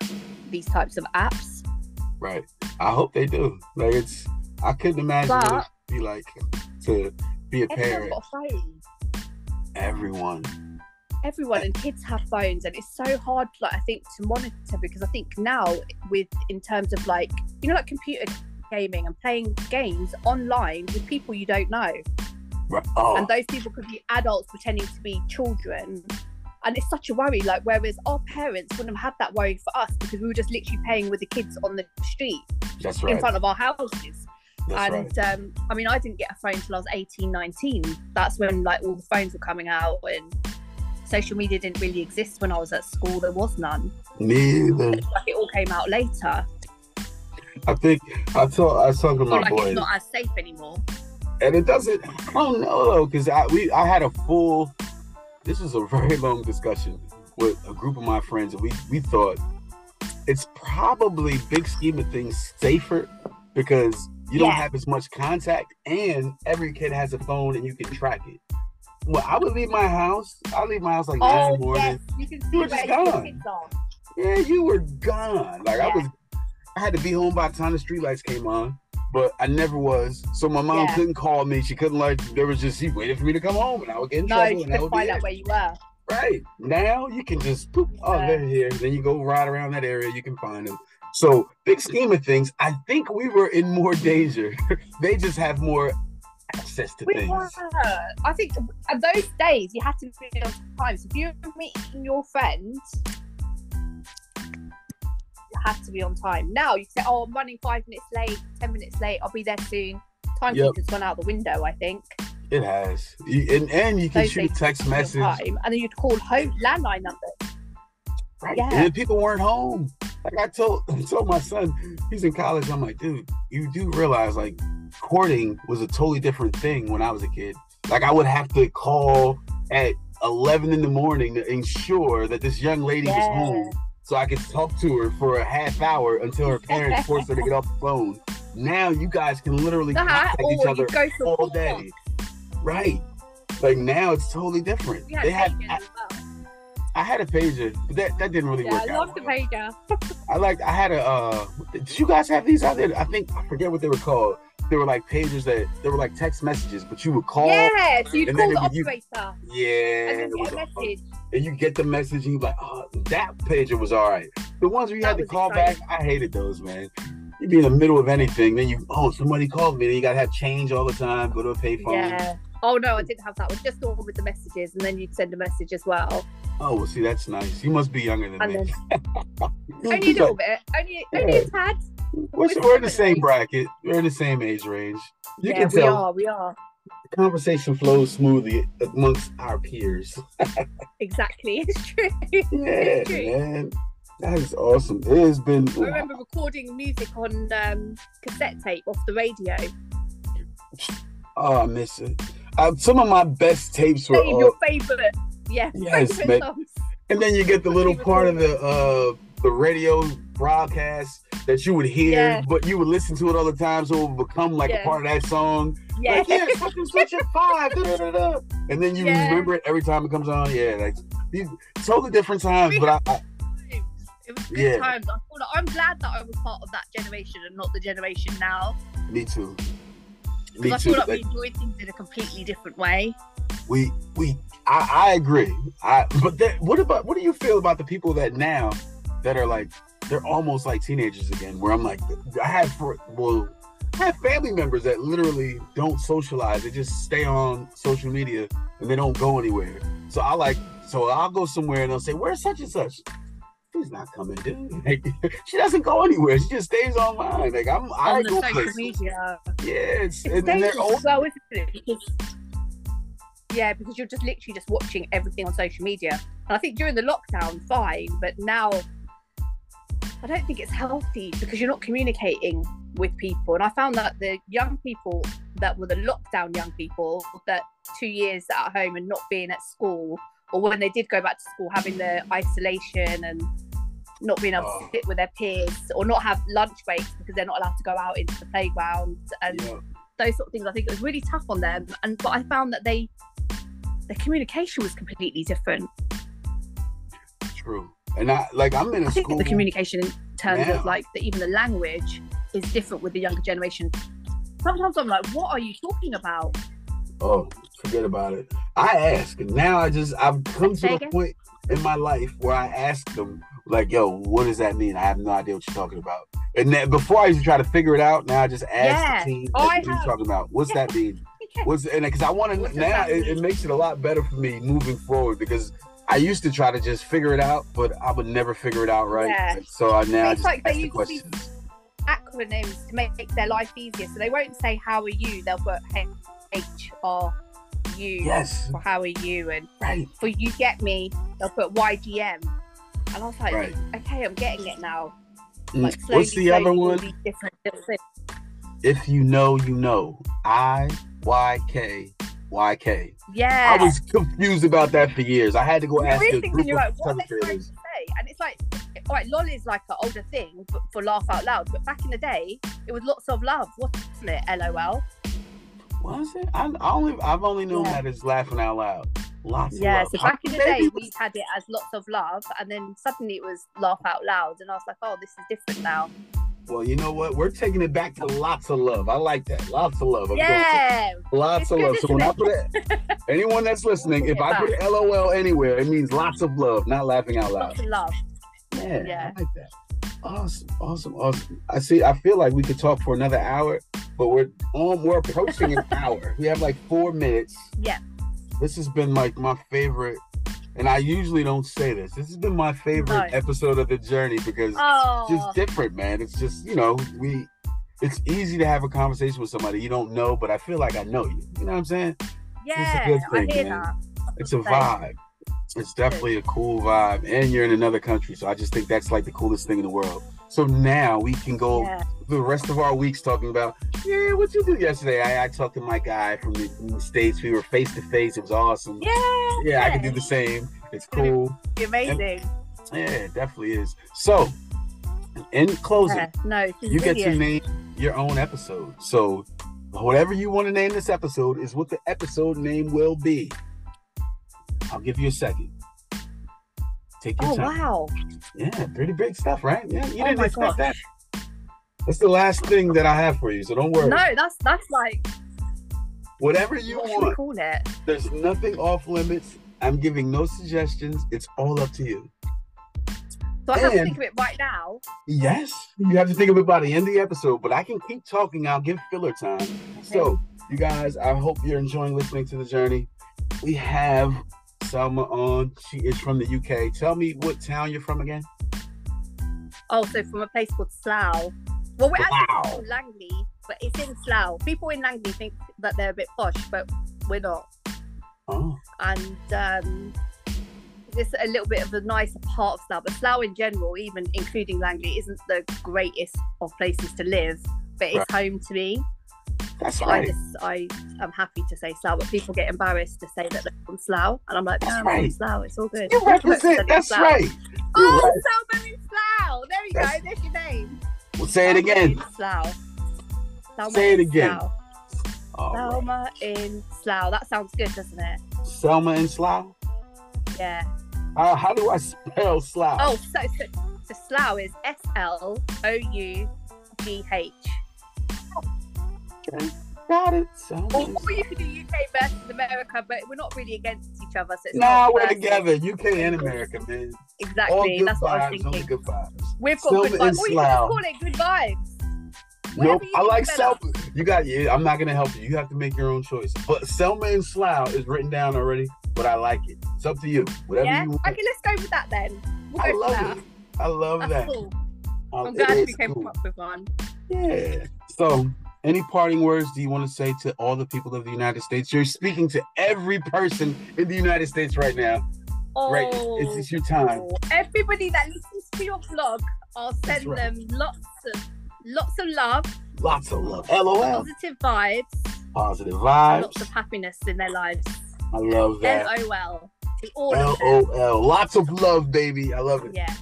these types of apps. Right. I hope they do. Like it's. I couldn't imagine what it'd be like to be a parent. a. Everyone. everyone and kids have phones and it's so hard like i think to monitor because i think now with in terms of like you know like computer gaming and playing games online with people you don't know. Oh, and those people could be adults pretending to be children and it's such a worry like whereas our parents wouldn't have had that worry for us because we were just literally playing with the kids on the street right. in front of our houses. That's and right. um, I mean, I didn't get a phone until I was 18, 19. That's when like all the phones were coming out and social media didn't really exist when I was at school. There was none. Neither. Like it all came out later. I think I told I was talking to my like boy, it's not as safe anymore. And it doesn't. I don't know though, because I we I had a full. This was a [laughs] very long discussion with a group of my friends, and we we thought it's probably big scheme of things safer because you don't have as much contact, and every kid has a phone and you can track it. Well, I would leave my house. I leave my house like nine Oh in the morning. yes, you can You see were just gone. Yeah, you were gone. Like I was, I had to be home by the time the streetlights came on, but I never was. So my mom Yeah. couldn't call me. She couldn't like. There was just she waited for me to come home, and I would get in No, trouble, you and that could find out where you were. Right now, you can just poop. Oh, Yeah. they're here. Then you go right around that area. You can find them. So big scheme of things, I think we were in more danger. [laughs] they just have more access to We things. were. I think at those days you had to be on time. So if you were meeting your friends, had to be on time. Now you say, "Oh, I'm running five minutes late, ten minutes late. I'll be there soon." Timekeeper's Yep. gone out the window. I think. It has, You- and and you can Those shoot a text message. time, and then you'd call home landline numbers. Right. Yeah. And people weren't home. Like I told [laughs] I told my son, he's in college. I'm like, dude, you do realize like courting was a totally different thing when I was a kid. Like I would have to call at 11 in the morning to ensure that this young lady was home so I could talk to her for a half hour until her parents [laughs] forced her to get off the phone. Now you guys can literally That contact each other you go to a all day. Right. Like now it's totally different. Had they I. I had a pager, but that, that didn't really Yeah, work I out. love the pager. I like I had a uh did you guys have these out there? I think I forget what they were called. They were like pagers that they were like text messages, but you would call Yeah, so you'd call the would- you- operator Yeah, and then get a a- message. And you get the message and you're like, oh that pager was all right. The ones where you That had to call exciting. back, I hated those, man. You'd be in the middle of anything, then you oh somebody called me, then you gotta have change all the time, go to a payphone. Yeah. Oh no, I didn't have that one. Just the one with the messages, and then you'd send a message as well. Oh well see that's nice. You must be younger than And me. [laughs] Only a little bit. Only, only a tad. We're, we're in the same bracket. We're in the same age range. You yeah, can we are. We are. The conversation flows smoothly amongst our peers. Exactly. It's true. [laughs] [laughs] Yeah, It's true. man. That is awesome. It has been. I remember recording music on um, cassette tape off the radio. Oh, I miss it. Uh, some of my best tapes were. All- your favorite. Yeah. Yes, favorite man. songs. and then you get the little part of the uh the radio broadcast that you would hear, Yeah. but you would listen to it all the time, so it would become like a part of that song. Yeah. Like, yeah, such and at five. da, da, da. And then you Yeah. remember it every time it comes on. Yeah, like these totally different times, but I, I It was good Yeah. times. I feel like I'm glad that I was part of that generation and not the generation now. me too. Me Because I too. feel like we Like, enjoy things in a completely different way. we we I, I agree. I but that what about what do you feel about the people that now that are like they're almost like teenagers again? Where I'm like I have for well I have family members that literally don't socialize. They just stay on social media and they don't go anywhere. So I like so I'll go somewhere and they'll say, Where's such and such? She's not coming, dude. [laughs] Like, she doesn't go anywhere. She just stays online. Like I'm I on the go social places. media. Yeah, it's, It's and, they're old as well, isn't it? Yeah, because you're just literally just watching everything on social media. And I think during the lockdown, fine, but now I don't think it's healthy because you're not communicating with people. And I found that the young people that were the lockdown young people, that two years at home and not being at school, or when they did go back to school, having the isolation and not being able Oh. to sit with their peers or not have lunch breaks because they're not allowed to go out into the playground and yeah. those sort of things. I think it was really tough on them, and but I found that they their communication was completely different. True. And I like I'm in a I think school. the communication in terms Yeah. of like the, even the language is different with the younger generation. Sometimes I'm like, what are you talking about? Oh, forget about it. I ask, and now I just I've come to Say the again? point in my life where I ask them, like, "Yo, what does that mean?" I have no idea what you're talking about. And then before I used to try to figure it out. Now I just ask Yeah. the team, Oh, "What are you talking about? What's that mean? [laughs] What's and because I want to now it, it makes it a lot better for me moving forward because I used to try to just figure it out, but I would never figure it out right. Yeah. So I now I It's just like ask the questions. acronyms to make their life easier. So they won't say how are you, they'll put H R U Yes. for how are you, and Right. for you get me, they'll put YGM. And I was like, Right. okay, I'm getting it now. Mm, Like slowly, What's the other slowly, one? If you know, you know. I Y K Y K. Yeah. I was confused about that for years. I had to go ask a group of like, what are they trying to say? And it's like, all right, lol is like an older thing but for laugh out loud. But back in the day, it was lots of love, wasn't it? LOL. Was it? I, I only I've only known Yeah. that as laughing out loud. Lots of Yeah, love. so back in the day, it we was- had it as lots of love, and then suddenly it was laugh out loud, and I was like, oh, this is different now. Well, you know what? We're taking it back to lots of love. I like that. Lots of love. I'm Yeah, lots It's of love. So when I put it, anyone that's listening, if I put [laughs] LOL anywhere, it means lots of love, not laughing out loud. lots of love. Yeah, Yeah. I like that. Awesome, awesome, awesome. I see. I feel like we could talk for another hour, but we're on. We're approaching an [laughs] hour. We have like four minutes. Yeah. This has been like my favorite, and I usually don't say this. This has been my favorite No. episode of the journey because Oh, it's just oh. different, man. It's just you know we. It's easy to have a conversation with somebody you don't know, but I feel like I know you. You know what I'm saying? yeah, good I thing, hear man. It's a vibe. It's definitely a cool vibe, and you're in another country, so I just think that's like the coolest thing in the world. So now we can go Yeah, the rest of our weeks talking about, yeah, what you do yesterday? I, I talked to my guy from the, from the states. We were face to face. It was awesome. yeah, Yeah, I can do the same. It's cool. amazing. Yeah, it definitely is. So, in closing, Yeah, no, you get to name your own episode. So, whatever you want to name this episode is what the episode name will be. I'll give you a second. Take your Oh time. wow! Yeah, pretty big stuff, right? Yeah, you Oh didn't expect gosh. that. That's the last thing that I have for you, so don't worry. No, that's that's like Whatever you what want, call it? there's nothing off limits. I'm giving no suggestions. It's all up to you. So I have to think of it right now. Yes, you have to think of it by the end of the episode, but I can keep talking. I'll give filler time. So, you guys, I hope you're enjoying listening to the journey. We have Selmah on. She is from the UK. Tell me what town you're from again. Oh, so from a place called Slough. Well, we're actually Wow. from Langley, but it's in Slough. People in Langley think that they're a bit posh, but we're not. Oh, And um, it's a little bit of a nicer part of Slough. But Slough in general, even including Langley, isn't the greatest of places to live, but it's home to me. That's I right. just, I am happy to say Slough, but people get embarrassed to say that they're from Slough, and I'm like, no, I'm from. Slough. It's all good. You represent. That's Slough. right. You're Oh, right. Selmah in Slough. There we That's- go. There's your name. Well, say it again. in Slough. Selmah Say it again. Slough. All right. Selmah in Slough. That sounds good, doesn't it? Selmah in Slough. Yeah. Uh, how do I spell Slough? Oh, so, so, so Slough is S L O U G H. got it. Selmah. Or, you could do UK versus America, but we're not really against each other. So Nah, we're together. UK and America, man. All Exactly. good That's what I was vibes. Thinking. good vibes. We've got Selmah good vibes. Or you can call it good vibes. Nope. Whatever you I like. Selmah. You got. Yeah, I'm not gonna help you. You have to make your own choice. But Selmah and Slough is written down already. But I like it. It's up to you. Whatever Yeah. you want. Okay, let's go with that then. We'll I love that. it. I love That's that. cool. Uh, I'm glad we came cool. up with one. Yeah. So, any parting words do you want to say to all the people of the United States? You're speaking to every person in the United States right now. Oh, Right. It's, it's your time. everybody that listens to your vlog, I'll send right. them lots of lots of love, Lots of love. LOL. positive vibes, Positive vibes. lots of happiness in their lives. I love that. LOL to all L of them. O L. Lots of love, baby. I love it. Yeah.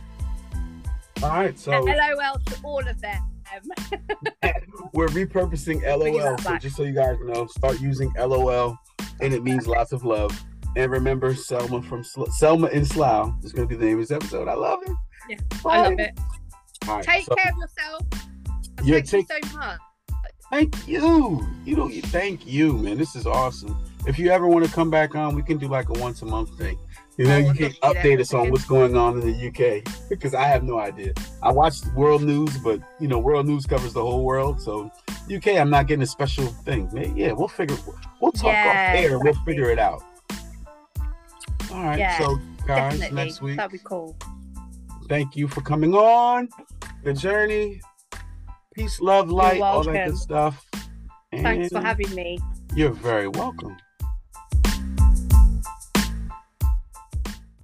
All right. So. LOL to all of them. [laughs] We're repurposing LOL. So just so you guys know, start using LOL, and it means lots of love. And remember, Selmah from Sl- Selmah in Slough is going to be the name of this episode. I love it. Yeah, I love it. Right, Take so care of yourself. Yeah, Thank take- you so much. Thank you. You know, you thank you, man. This is awesome. If you ever want to come back on, we can do like a once a month thing. You know, you can love to do that. update us on what's going on in the UK because I have no idea. I watch world news, but you know, world news covers the whole world. So UK, I'm not getting a special thing. Yeah, we'll figure. We'll talk Yeah, off air. We'll figure it out. All right. Yeah, so guys, Definitely. next week, That'd be cool. thank you for coming on the journey. Peace, love, light, all that good stuff. Thanks for having me. You're very welcome.